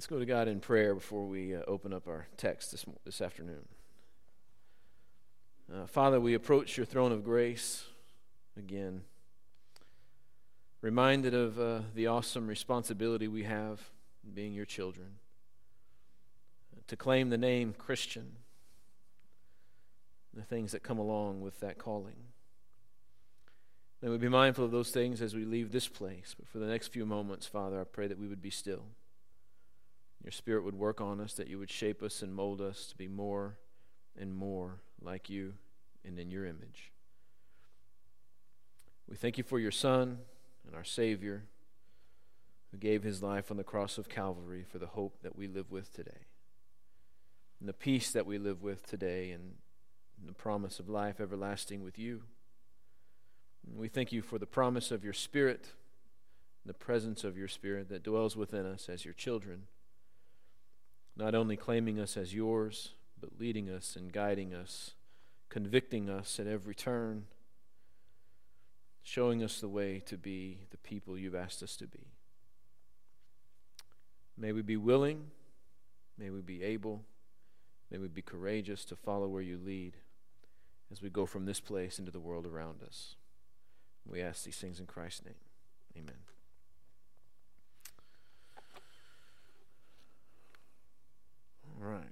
Let's go to God in prayer before we uh, open up our text this, this afternoon. Uh, Father, we approach your throne of grace again, reminded of uh, the awesome responsibility we have being your children to claim the name Christian, the things that come along with that calling. May we be mindful of those things as we leave this place. But for the next few moments, Father, I pray that we would be still. Your Spirit would work on us, that you would shape us and mold us to be more and more like you and in your image. We thank you for your Son and our Savior who gave his life on the cross of Calvary for the hope that we live with today, and the peace that we live with today, and the promise of life everlasting with you. We thank you for the promise of your Spirit, the presence of your Spirit that dwells within us as your children, not only claiming us as yours, but leading us and guiding us, convicting us at every turn, showing us the way to be the people you've asked us to be. May we be willing, may we be able, may we be courageous to follow where you lead as we go from this place into the world around us. We ask these things in Christ's name. Amen. All right.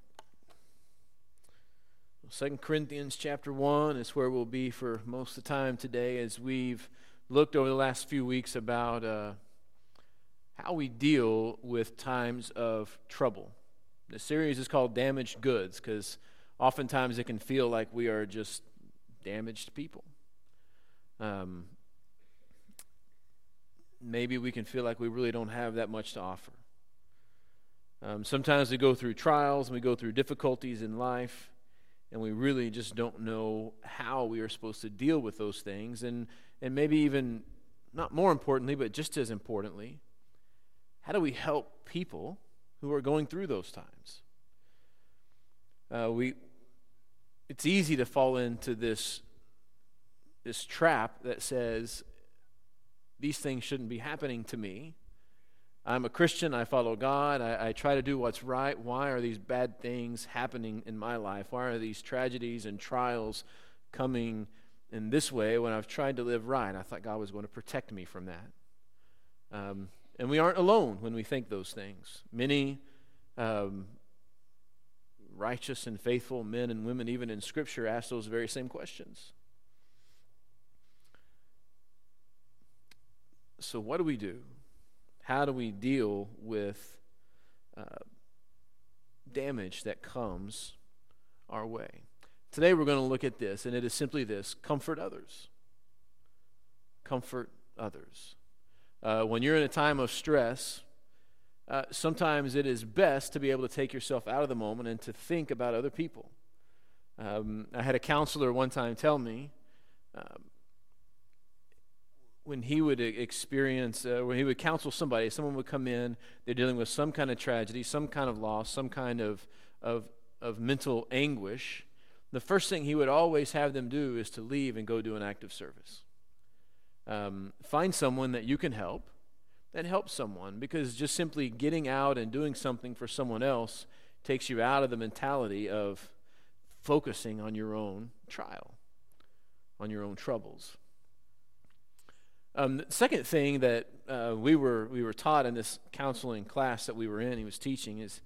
Second Corinthians chapter 1 is where we'll be for most of the time today as we've looked over the last few weeks about uh, how we deal with times of trouble. The series is called Damaged Goods because oftentimes it can feel like we are just damaged people. Um, maybe we can feel like we really don't have that much to offer. Um, sometimes we go through trials and we go through difficulties in life, and we really just don't know how we are supposed to deal with those things. And, and maybe even, not more importantly, but just as importantly, how do we help people who are going through those times? Uh, we, it's easy to fall into this, this trap that says, these things shouldn't be happening to me. I'm a Christian. I follow God. I, I, try to do what's right. Why are these bad things happening in my life? Why are these tragedies and trials coming in this way when I've tried to live right? I thought God was going to protect me from that. Um, and we aren't alone when we think those things. Many um, righteous and faithful men and women, even in Scripture, ask those very same questions. So, what do we do? How do we deal with uh, damage that comes our way? Today, we're going to look at this, and it is simply this comfort others. Comfort others. Uh, when you're in a time of stress, uh, sometimes it is best to be able to take yourself out of the moment and to think about other people. Um, I had a counselor one time tell me um, when he would experience, uh, when he would counsel somebody, someone would come in, they're dealing with some kind of tragedy, some kind of loss, some kind of, of, of mental anguish, the first thing he would always have them do is to leave and go do an act of service. Um, find someone that you can help and help someone because just simply getting out and doing something for someone else takes you out of the mentality of focusing on your own trial, on your own troubles. Um, the second thing that uh, we, were, we were taught in this counseling class that we were in, he was teaching, is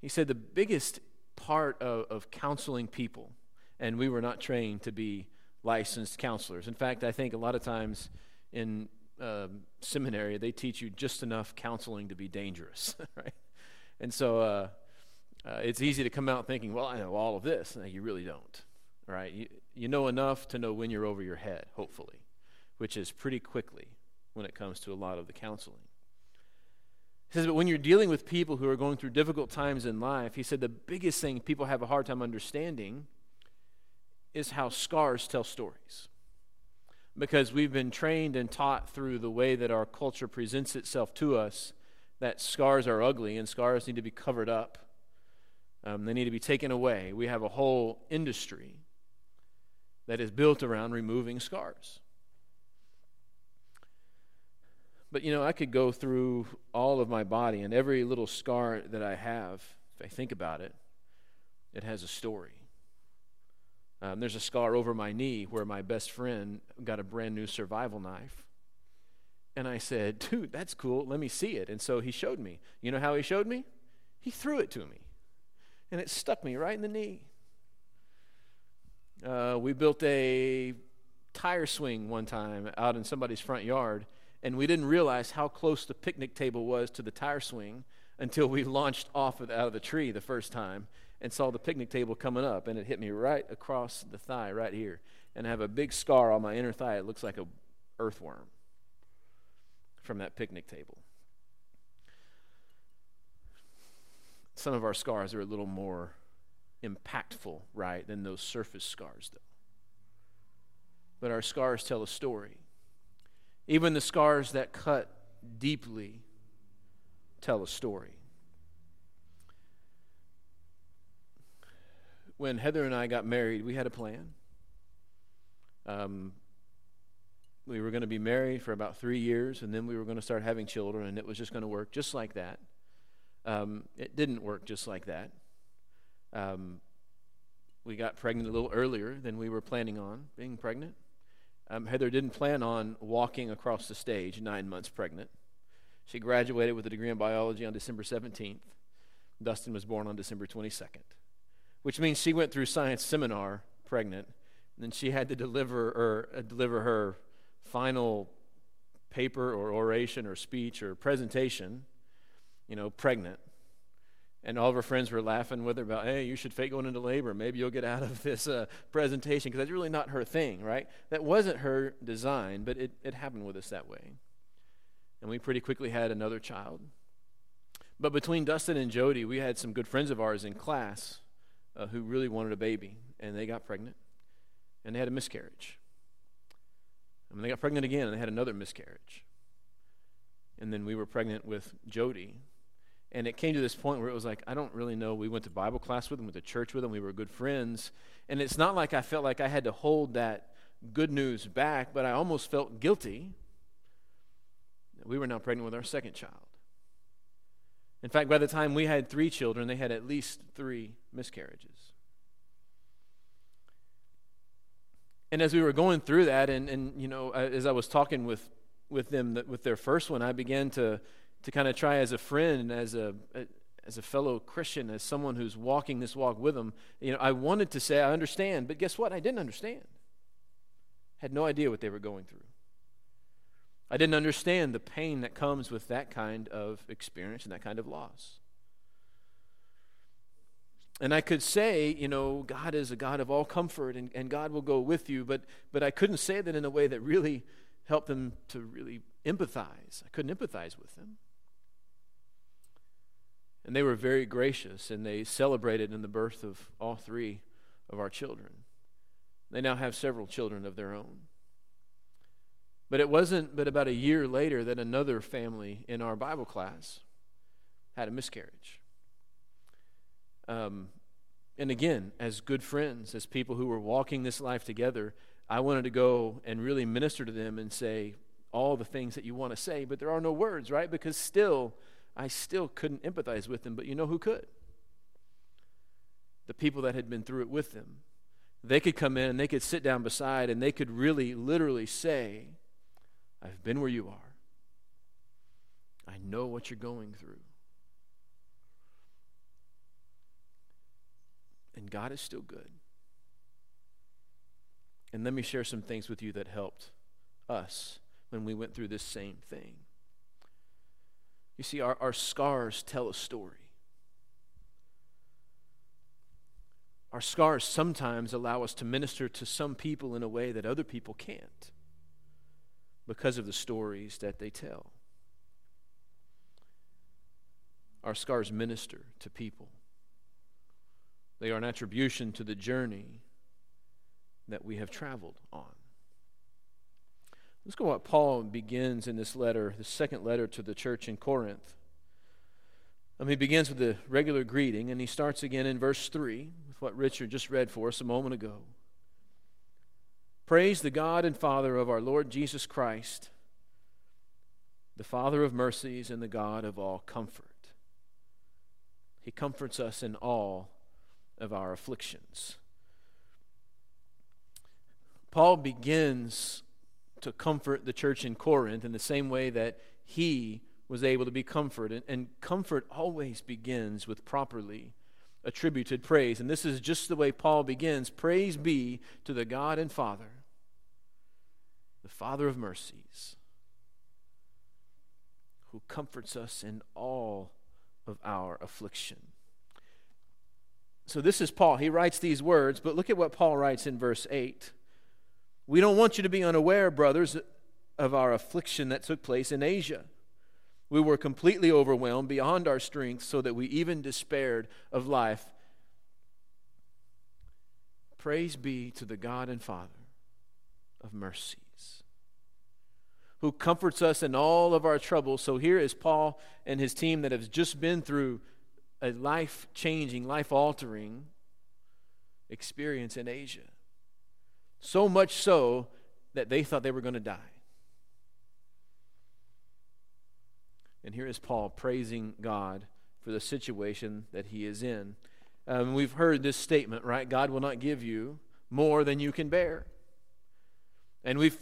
he said the biggest part of, of counseling people, and we were not trained to be licensed counselors. In fact, I think a lot of times in um, seminary, they teach you just enough counseling to be dangerous, right? And so uh, uh, it's easy to come out thinking, well, I know all of this. No, you really don't, right? You, you know enough to know when you're over your head, hopefully which is pretty quickly when it comes to a lot of the counseling. He says, but when you're dealing with people who are going through difficult times in life, he said the biggest thing people have a hard time understanding is how scars tell stories. Because we've been trained and taught through the way that our culture presents itself to us that scars are ugly and scars need to be covered up. Um, they need to be taken away. We have a whole industry that is built around removing scars. But you know, I could go through all of my body, and every little scar that I have, if I think about it, it has a story. Um, there's a scar over my knee where my best friend got a brand new survival knife. And I said, dude, that's cool. Let me see it. And so he showed me. You know how he showed me? He threw it to me. And it stuck me right in the knee. Uh, we built a tire swing one time out in somebody's front yard, and we didn't realize how close the picnic table was to the tire swing until we launched off of, out of the tree the first time and saw the picnic table coming up, and it hit me right across the thigh, right here. And I have a big scar on my inner thigh. It looks like a earthworm from that picnic table. Some of our scars are a little more impactful, right, than those surface scars, though. But our scars tell a story. Even the scars that cut deeply tell a story. When Heather and I got married, we had a plan. Um, we were going to be married for about three years, and then we were going to start having children, and it was just going to work just like that. Um, it didn't work just like that. Um, we got pregnant a little earlier than we were planning on being pregnant. Um, Heather didn't plan on walking across the stage nine months pregnant. She graduated with a degree in biology on December 17th. Dustin was born on December 22nd, which means she went through science seminar pregnant, and then she had to deliver or uh, deliver her final paper or oration or speech or presentation, you know, pregnant. And all of her friends were laughing with her about, hey, you should fake going into labor. Maybe you'll get out of this uh, presentation because that's really not her thing, right? That wasn't her design, but it, it happened with us that way. And we pretty quickly had another child. But between Dustin and Jody, we had some good friends of ours in class uh, who really wanted a baby, and they got pregnant, and they had a miscarriage. And they got pregnant again, and they had another miscarriage. And then we were pregnant with Jody, and it came to this point where it was like, I don't really know. We went to Bible class with them, went to church with them, we were good friends. And it's not like I felt like I had to hold that good news back, but I almost felt guilty that we were now pregnant with our second child. In fact, by the time we had three children, they had at least three miscarriages. And as we were going through that, and, and you know, uh, as I was talking with, with them, with their first one, I began to to kind of try as a friend, as a, as a fellow Christian, as someone who's walking this walk with them, you know, I wanted to say I understand, but guess what? I didn't understand. Had no idea what they were going through. I didn't understand the pain that comes with that kind of experience and that kind of loss. And I could say, you know, God is a God of all comfort and, and God will go with you, but, but I couldn't say that in a way that really helped them to really empathize. I couldn't empathize with them. And they were very gracious and they celebrated in the birth of all three of our children. They now have several children of their own. But it wasn't but about a year later that another family in our Bible class had a miscarriage. Um, and again, as good friends, as people who were walking this life together, I wanted to go and really minister to them and say all the things that you want to say, but there are no words, right? Because still, I still couldn't empathize with them, but you know who could? The people that had been through it with them. They could come in and they could sit down beside and they could really, literally say, I've been where you are. I know what you're going through. And God is still good. And let me share some things with you that helped us when we went through this same thing. You see, our, our scars tell a story. Our scars sometimes allow us to minister to some people in a way that other people can't because of the stories that they tell. Our scars minister to people, they are an attribution to the journey that we have traveled on. Let's go what Paul begins in this letter, the second letter to the church in Corinth. Um, he begins with the regular greeting, and he starts again in verse 3 with what Richard just read for us a moment ago. Praise the God and Father of our Lord Jesus Christ. the Father of mercies and the God of all comfort. He comforts us in all of our afflictions. Paul begins to comfort the church in Corinth in the same way that he was able to be comforted. And comfort always begins with properly attributed praise. And this is just the way Paul begins Praise be to the God and Father, the Father of mercies who comforts us in all of our affliction. So, this is Paul. He writes these words, but look at what Paul writes in verse 8. We don't want you to be unaware, brothers, of our affliction that took place in Asia. We were completely overwhelmed beyond our strength, so that we even despaired of life. Praise be to the God and Father of mercies, who comforts us in all of our troubles. So here is Paul and his team that has just been through a life changing, life altering experience in Asia. So much so that they thought they were going to die. And here is Paul praising God for the situation that he is in. Um, we've heard this statement, right? God will not give you more than you can bear. And we've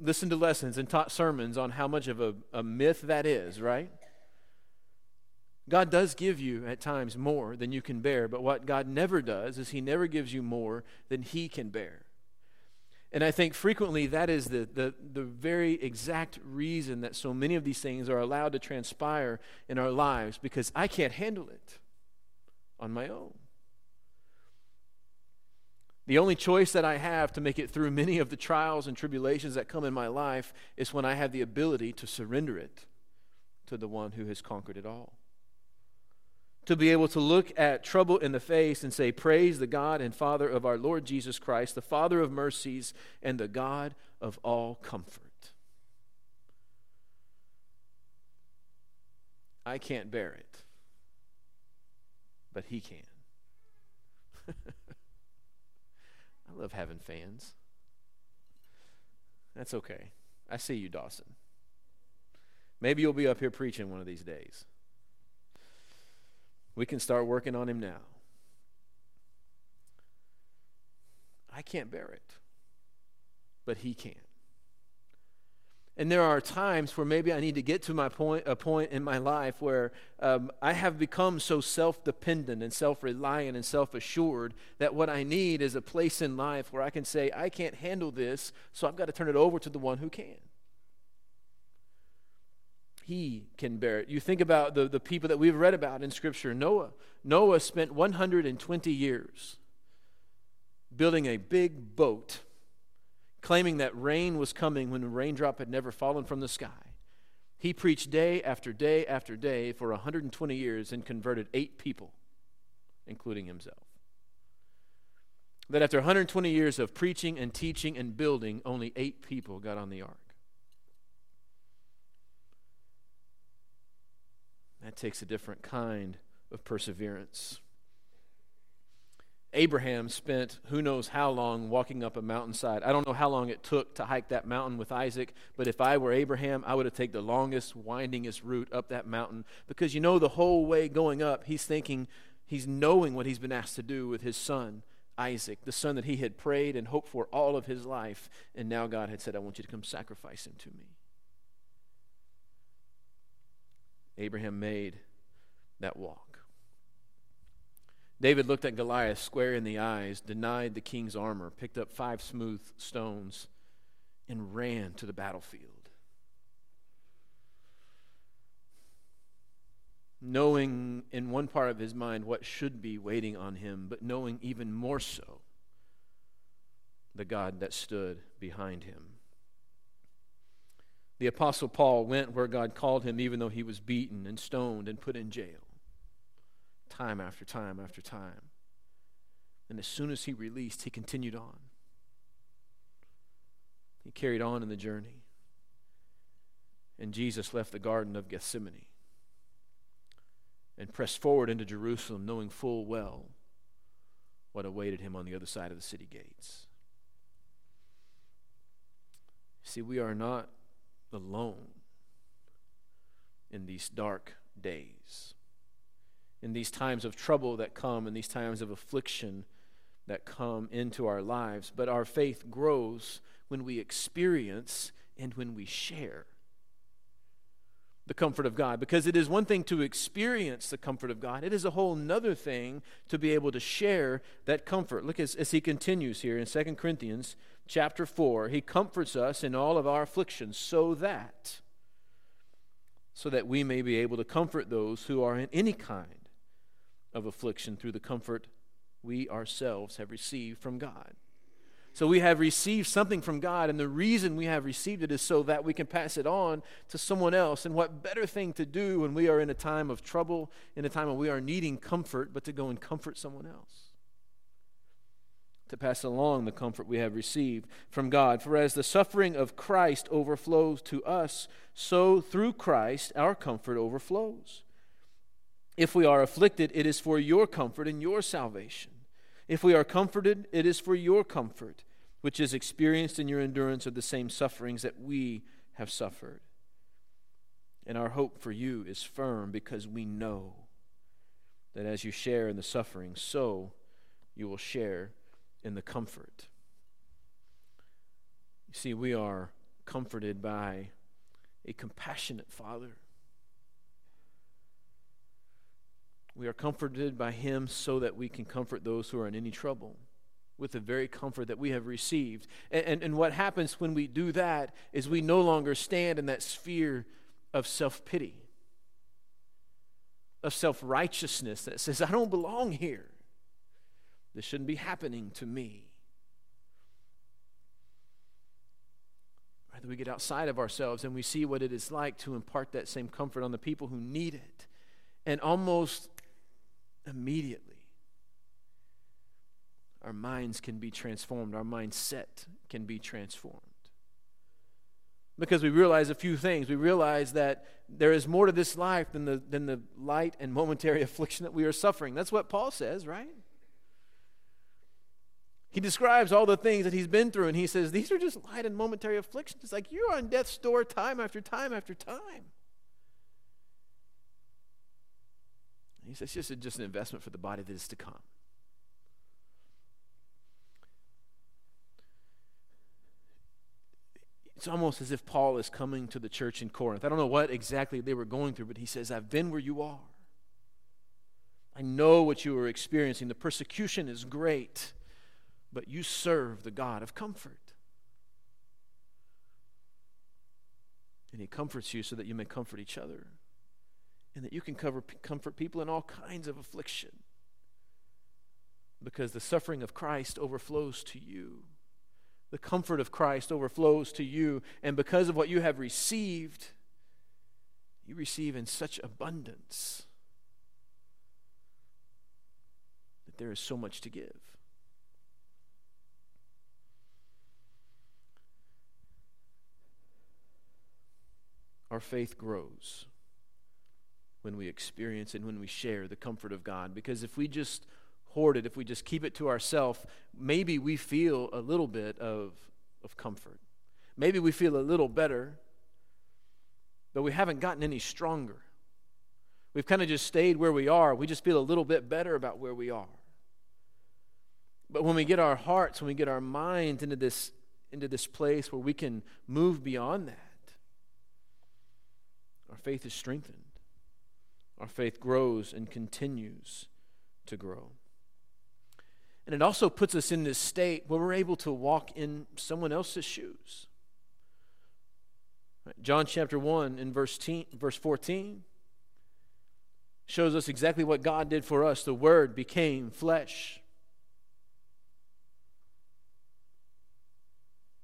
listened to lessons and taught sermons on how much of a, a myth that is, right? God does give you at times more than you can bear, but what God never does is He never gives you more than He can bear. And I think frequently that is the, the, the very exact reason that so many of these things are allowed to transpire in our lives because I can't handle it on my own. The only choice that I have to make it through many of the trials and tribulations that come in my life is when I have the ability to surrender it to the one who has conquered it all. To be able to look at trouble in the face and say, Praise the God and Father of our Lord Jesus Christ, the Father of mercies and the God of all comfort. I can't bear it, but He can. I love having fans. That's okay. I see you, Dawson. Maybe you'll be up here preaching one of these days. We can start working on him now. I can't bear it, but he can. And there are times where maybe I need to get to my point, a point in my life where um, I have become so self dependent and self reliant and self assured that what I need is a place in life where I can say, I can't handle this, so I've got to turn it over to the one who can. He can bear it. You think about the, the people that we've read about in Scripture Noah. Noah spent 120 years building a big boat claiming that rain was coming when a raindrop had never fallen from the sky. He preached day after day after day for 120 years and converted eight people, including himself. That after 120 years of preaching and teaching and building, only eight people got on the ark. That takes a different kind of perseverance. Abraham spent who knows how long walking up a mountainside. I don't know how long it took to hike that mountain with Isaac, but if I were Abraham, I would have taken the longest, windingest route up that mountain because you know the whole way going up, he's thinking, he's knowing what he's been asked to do with his son, Isaac, the son that he had prayed and hoped for all of his life, and now God had said, I want you to come sacrifice him to me. Abraham made that walk. David looked at Goliath square in the eyes, denied the king's armor, picked up five smooth stones, and ran to the battlefield. Knowing in one part of his mind what should be waiting on him, but knowing even more so the God that stood behind him. The Apostle Paul went where God called him, even though he was beaten and stoned and put in jail time after time after time. And as soon as he released, he continued on. He carried on in the journey. And Jesus left the Garden of Gethsemane and pressed forward into Jerusalem, knowing full well what awaited him on the other side of the city gates. See, we are not alone in these dark days, in these times of trouble that come, in these times of affliction that come into our lives. But our faith grows when we experience and when we share the comfort of God. Because it is one thing to experience the comfort of God, it is a whole nother thing to be able to share that comfort. Look as, as he continues here in 2 Corinthians chapter 4. He comforts us in all of our afflictions so that so that we may be able to comfort those who are in any kind of affliction through the comfort we ourselves have received from God. So we have received something from God, and the reason we have received it is so that we can pass it on to someone else. And what better thing to do when we are in a time of trouble, in a time when we are needing comfort, but to go and comfort someone else? To pass along the comfort we have received from God. For as the suffering of Christ overflows to us, so through Christ our comfort overflows. If we are afflicted, it is for your comfort and your salvation. If we are comforted, it is for your comfort, which is experienced in your endurance of the same sufferings that we have suffered. And our hope for you is firm because we know that as you share in the suffering, so you will share in the comfort. You see, we are comforted by a compassionate Father We are comforted by him so that we can comfort those who are in any trouble with the very comfort that we have received. And, and, and what happens when we do that is we no longer stand in that sphere of self pity, of self righteousness that says, I don't belong here. This shouldn't be happening to me. Rather, we get outside of ourselves and we see what it is like to impart that same comfort on the people who need it. And almost immediately our minds can be transformed, our mindset can be transformed. Because we realize a few things. We realize that there is more to this life than the, than the light and momentary affliction that we are suffering. That's what Paul says, right? He describes all the things that he's been through, and he says, These are just light and momentary afflictions. It's like you're on death's door time after time after time. He says it's just, just an investment for the body that is to come. It's almost as if Paul is coming to the church in Corinth. I don't know what exactly they were going through, but he says, I've been where you are. I know what you are experiencing. The persecution is great, but you serve the God of comfort. And he comforts you so that you may comfort each other and that you can cover, comfort people in all kinds of affliction because the suffering of Christ overflows to you. The comfort of Christ overflows to you, and because of what you have received, you receive in such abundance that there is so much to give. Our faith grows when we experience and when we share the comfort of God. Because if we just hoard it, if we just keep it to ourselves, maybe we feel a little bit of, of comfort. Maybe we feel a little better, but we haven't gotten any stronger. We've kind of just stayed where we are. We just feel a little bit better about where we are. But when we get our hearts, when we get our minds into this, into this place where we can move beyond that, our faith is strengthened our faith grows and continues to grow. And it also puts us in this state where we're able to walk in someone else's shoes. John chapter 1 in verse, verse 14 shows us exactly what God did for us. The Word became flesh.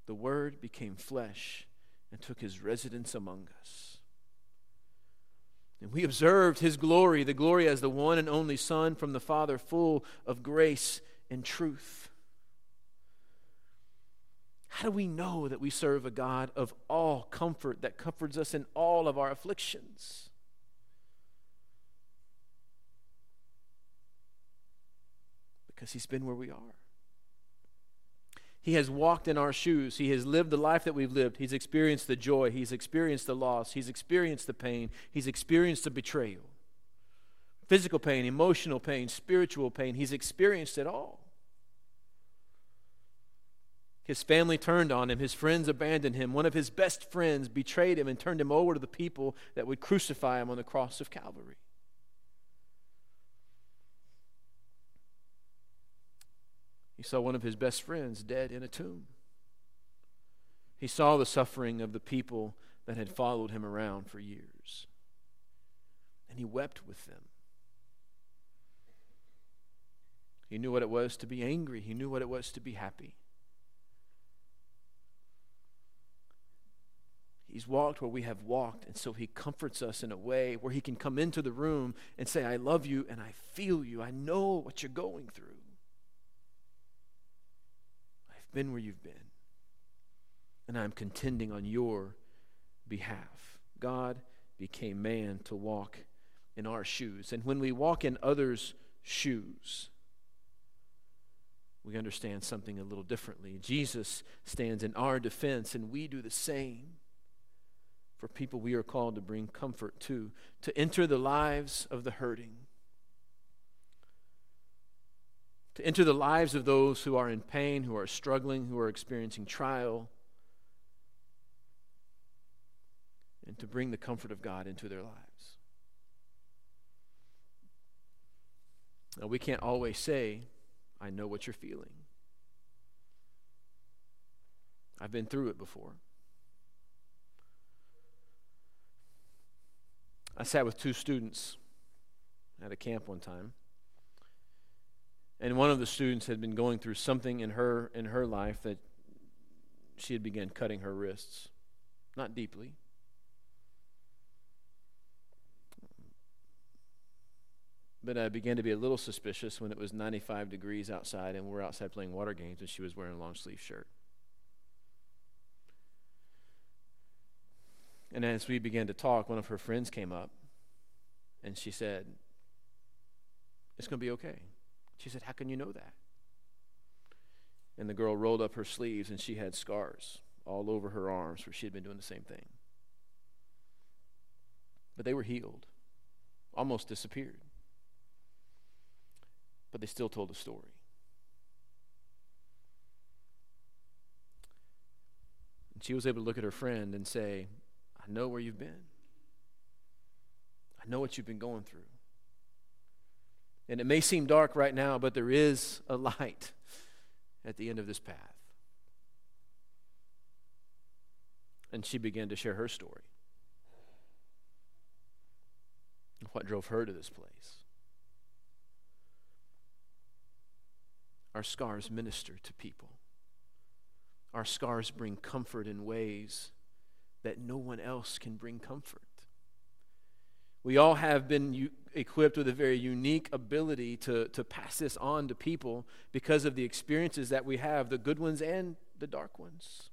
The Word became flesh and took his residence among us. And we observed his glory, the glory as the one and only Son from the Father, full of grace and truth. How do we know that we serve a God of all comfort that comforts us in all of our afflictions? Because he's been where we are. He has walked in our shoes. He has lived the life that we've lived. He's experienced the joy. He's experienced the loss. He's experienced the pain. He's experienced the betrayal. Physical pain, emotional pain, spiritual pain. He's experienced it all. His family turned on him. His friends abandoned him. One of his best friends betrayed him and turned him over to the people that would crucify him on the cross of Calvary. He saw one of his best friends dead in a tomb. He saw the suffering of the people that had followed him around for years. And he wept with them. He knew what it was to be angry, he knew what it was to be happy. He's walked where we have walked, and so he comforts us in a way where he can come into the room and say, I love you and I feel you. I know what you're going through been where you've been. And I'm contending on your behalf. God became man to walk in our shoes. And when we walk in others' shoes, we understand something a little differently. Jesus stands in our defense, and we do the same for people we are called to bring comfort to, to enter the lives of the hurting to enter the lives of those who are in pain, who are struggling, who are experiencing trial, and to bring the comfort of God into their lives. Now, we can't always say, I know what you're feeling. I've been through it before. I sat with two students at a camp one time and one of the students had been going through something in her in her life that she had begun cutting her wrists not deeply but I began to be a little suspicious when it was 95 degrees outside and we're outside playing water games and she was wearing a long sleeve shirt. And as we began to talk, one of her friends came up and she said, It's going to be okay. She said, How can you know that? And the girl rolled up her sleeves and she had scars all over her arms where she had been doing the same thing. But they were healed, almost disappeared. But they still told a story. And she was able to look at her friend and say, I know where you've been. I know what you've been going through. And it may seem dark right now, but there is a light at the end of this path. And she began to share her story. What drove her to this place? Our scars minister to people. Our scars bring comfort in ways that no one else can bring comfort. We all have been u- equipped with a very unique ability to, to pass this on to people because of the experiences that we have, the good ones and the dark ones.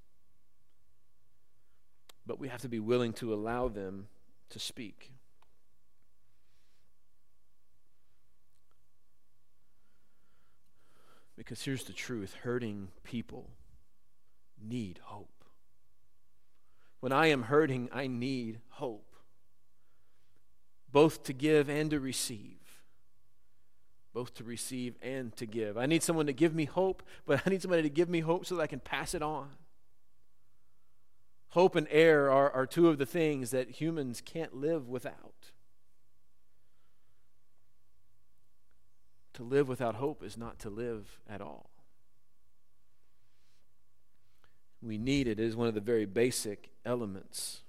But we have to be willing to allow them to speak. Because here's the truth hurting people need hope. When I am hurting, I need hope both to give and to receive. Both to receive and to give. I need someone to give me hope, but I need somebody to give me hope so that I can pass it on. Hope and air are, are two of the things that humans can't live without. To live without hope is not to live at all. We need it. It is one of the very basic elements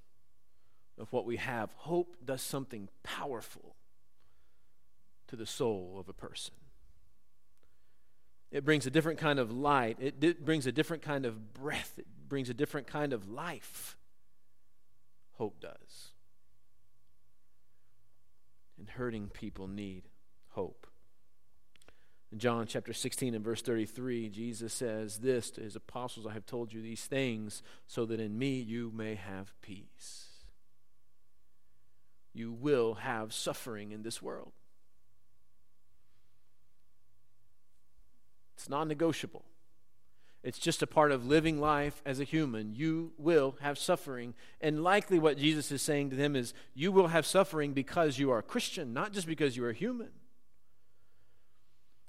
of what we have, hope does something powerful to the soul of a person. It brings a different kind of light, it di- brings a different kind of breath, it brings a different kind of life. Hope does. And hurting people need hope. In John chapter 16 and verse 33, Jesus says this to his apostles I have told you these things so that in me you may have peace you will have suffering in this world. It's non negotiable. It's just a part of living life as a human. You will have suffering. And likely what Jesus is saying to them is you will have suffering because you are a Christian, not just because you are human.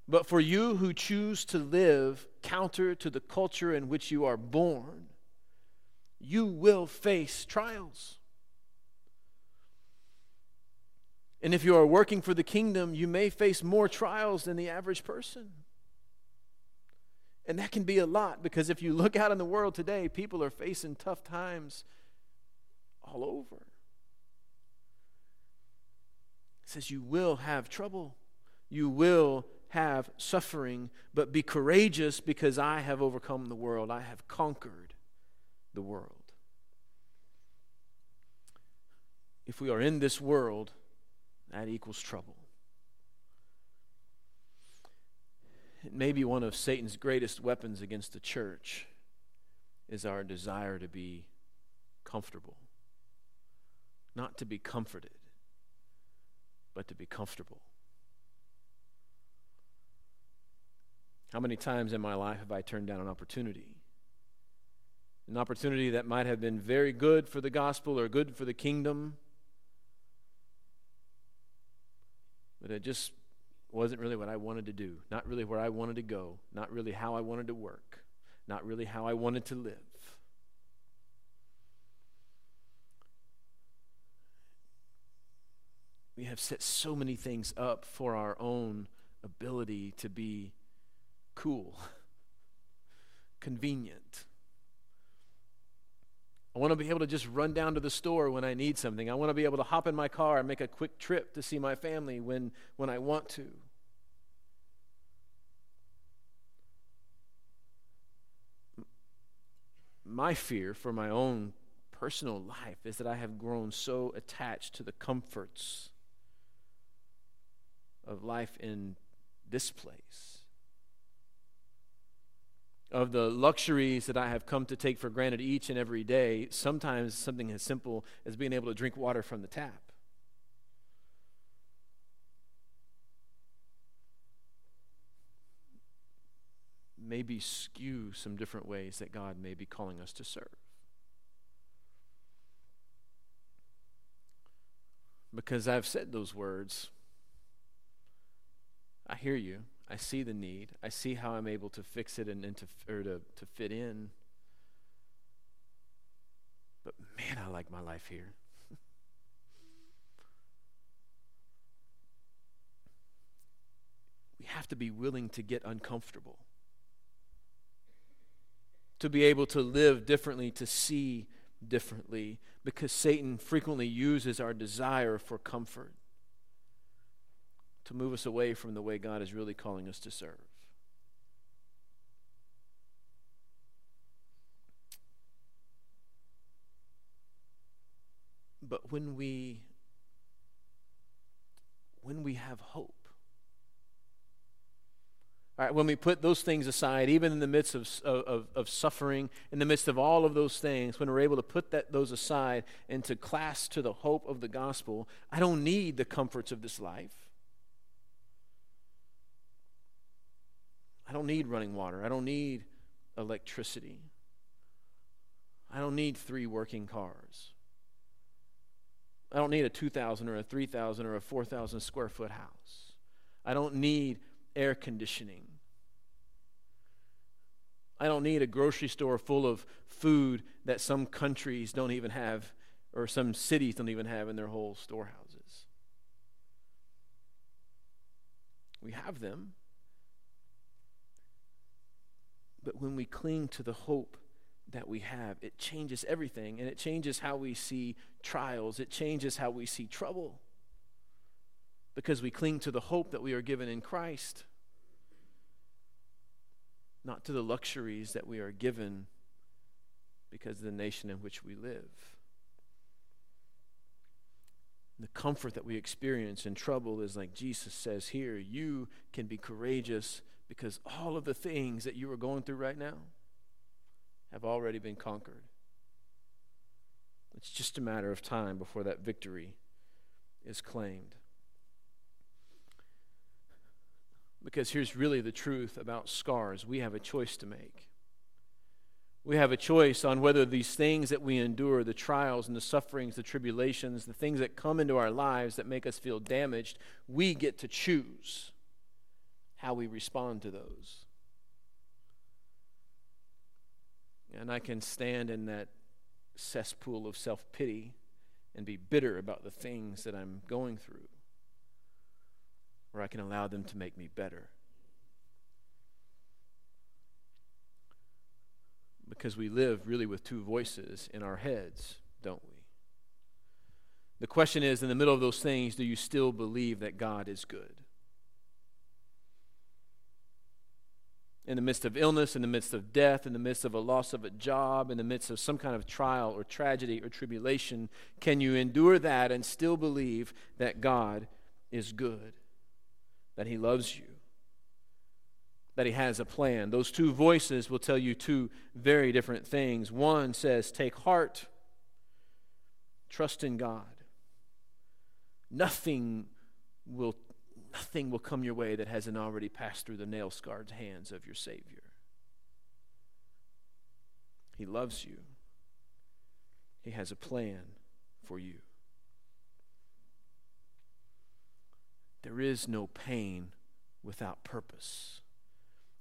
But for you who choose to live counter to the culture in which you are born, you will face trials. And if you are working for the kingdom, you may face more trials than the average person. And that can be a lot because if you look out in the world today, people are facing tough times all over. It says, You will have trouble, you will have suffering, but be courageous because I have overcome the world, I have conquered the world. If we are in this world, that equals trouble. It may be one of Satan's greatest weapons against the church is our desire to be comfortable. Not to be comforted, but to be comfortable. How many times in my life have I turned down an opportunity? An opportunity that might have been very good for the gospel or good for the kingdom, but it just wasn't really what I wanted to do, not really where I wanted to go, not really how I wanted to work, not really how I wanted to live. We have set so many things up for our own ability to be cool, convenient. I want to be able to just run down to the store when I need something. I want to be able to hop in my car and make a quick trip to see my family when, when I want to. My fear for my own personal life is that I have grown so attached to the comforts of life in this place of the luxuries that I have come to take for granted each and every day, sometimes something as simple as being able to drink water from the tap. Maybe skew some different ways that God may be calling us to serve. Because I've said those words, I hear you. I see the need. I see how I'm able to fix it and, and to, or to, to fit in. But man, I like my life here. we have to be willing to get uncomfortable, to be able to live differently, to see differently, because Satan frequently uses our desire for comfort to move us away from the way God is really calling us to serve. But when we when we have hope, all right, when we put those things aside, even in the midst of, of, of suffering, in the midst of all of those things, when we're able to put that, those aside and to clasp to the hope of the gospel, I don't need the comforts of this life. I don't need running water. I don't need electricity. I don't need three working cars. I don't need a 2,000 or a 3,000 or a 4,000 square foot house. I don't need air conditioning. I don't need a grocery store full of food that some countries don't even have or some cities don't even have in their whole storehouses. We have them. But when we cling to the hope that we have, it changes everything. And it changes how we see trials, it changes how we see trouble. Because we cling to the hope that we are given in Christ, not to the luxuries that we are given because of the nation in which we live. The comfort that we experience in trouble is like Jesus says here you can be courageous because all of the things that you are going through right now have already been conquered. It's just a matter of time before that victory is claimed. Because here's really the truth about scars we have a choice to make. We have a choice on whether these things that we endure, the trials and the sufferings, the tribulations, the things that come into our lives that make us feel damaged, we get to choose how we respond to those. And I can stand in that cesspool of self pity and be bitter about the things that I'm going through, or I can allow them to make me better. Because we live really with two voices in our heads, don't we? The question is in the middle of those things, do you still believe that God is good? In the midst of illness, in the midst of death, in the midst of a loss of a job, in the midst of some kind of trial or tragedy or tribulation, can you endure that and still believe that God is good, that He loves you, that He has a plan? Those two voices will tell you two very different things. One says, Take heart, trust in God. Nothing will nothing will come your way that hasn't already passed through the nail scarred hands of your Savior. He loves you, He has a plan for you. There is no pain without purpose.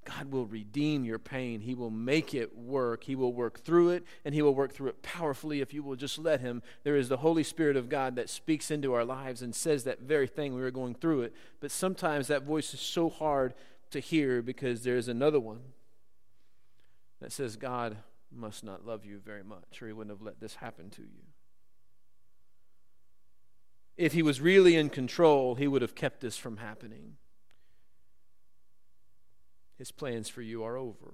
God will redeem your pain. He will make it work. He will work through it, and He will work through it powerfully if you will just let Him. There is the Holy Spirit of God that speaks into our lives and says that very thing we were going through it. But sometimes that voice is so hard to hear because there's another one that says, God must not love you very much, or He wouldn't have let this happen to you. If He was really in control, He would have kept this from happening. His plans for you are over.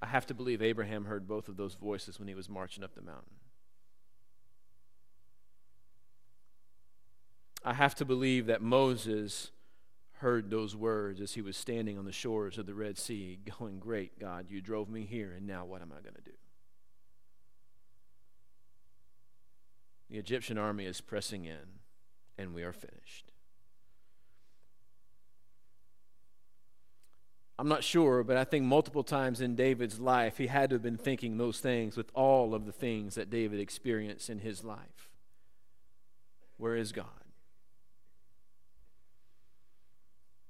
I have to believe Abraham heard both of those voices when he was marching up the mountain. I have to believe that Moses heard those words as he was standing on the shores of the Red Sea, going, Great God, you drove me here, and now what am I going to do? The Egyptian army is pressing in, and we are finished. I'm not sure, but I think multiple times in David's life, he had to have been thinking those things with all of the things that David experienced in his life. Where is God?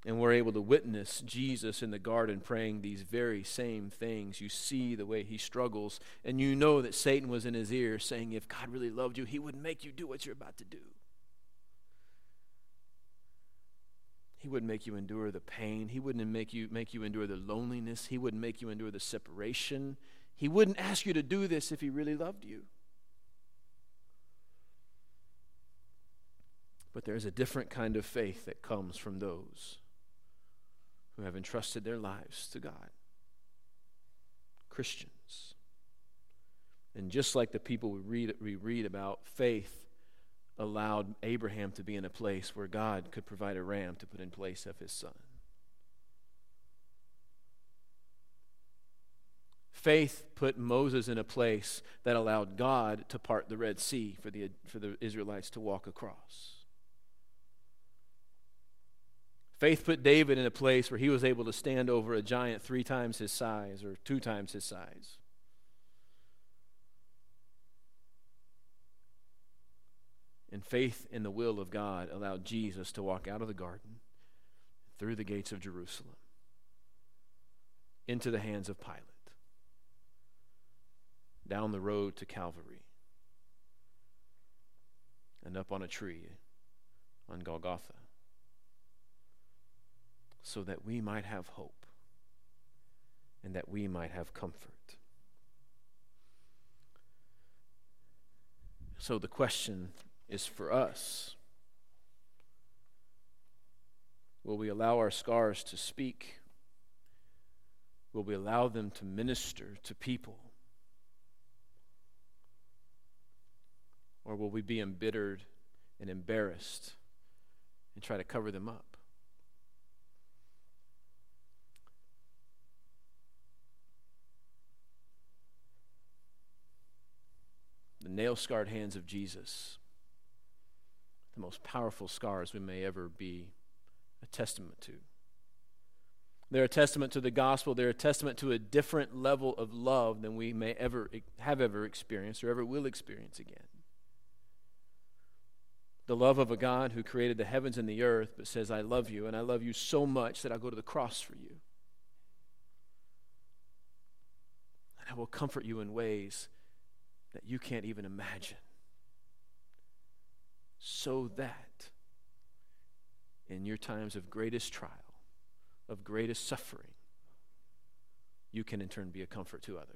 And we're able to witness Jesus in the garden praying these very same things. You see the way he struggles, and you know that Satan was in his ear saying, If God really loved you, he wouldn't make you do what you're about to do. He wouldn't make you endure the pain. He wouldn't make you, make you endure the loneliness. He wouldn't make you endure the separation. He wouldn't ask you to do this if he really loved you. But there's a different kind of faith that comes from those who have entrusted their lives to God. Christians. And just like the people we read, we read about, faith allowed Abraham to be in a place where God could provide a ram to put in place of his son. Faith put Moses in a place that allowed God to part the Red Sea for the, for the Israelites to walk across. Faith put David in a place where he was able to stand over a giant three times his size or two times his size. And faith in the will of God allowed Jesus to walk out of the garden, through the gates of Jerusalem, into the hands of Pilate, down the road to Calvary, and up on a tree on Golgotha so that we might have hope and that we might have comfort. So the question is for us Will we allow our scars to speak? Will we allow them to minister to people? Or will we be embittered and embarrassed and try to cover them up? The nail scarred hands of Jesus the most powerful scars we may ever be a testament to. They're a testament to the gospel. They're a testament to a different level of love than we may ever have ever experienced or ever will experience again. The love of a God who created the heavens and the earth, but says, I love you, and I love you so much that I'll go to the cross for you. And I will comfort you in ways that you can't even imagine. So that in your times of greatest trial, of greatest suffering, you can in turn be a comfort to others.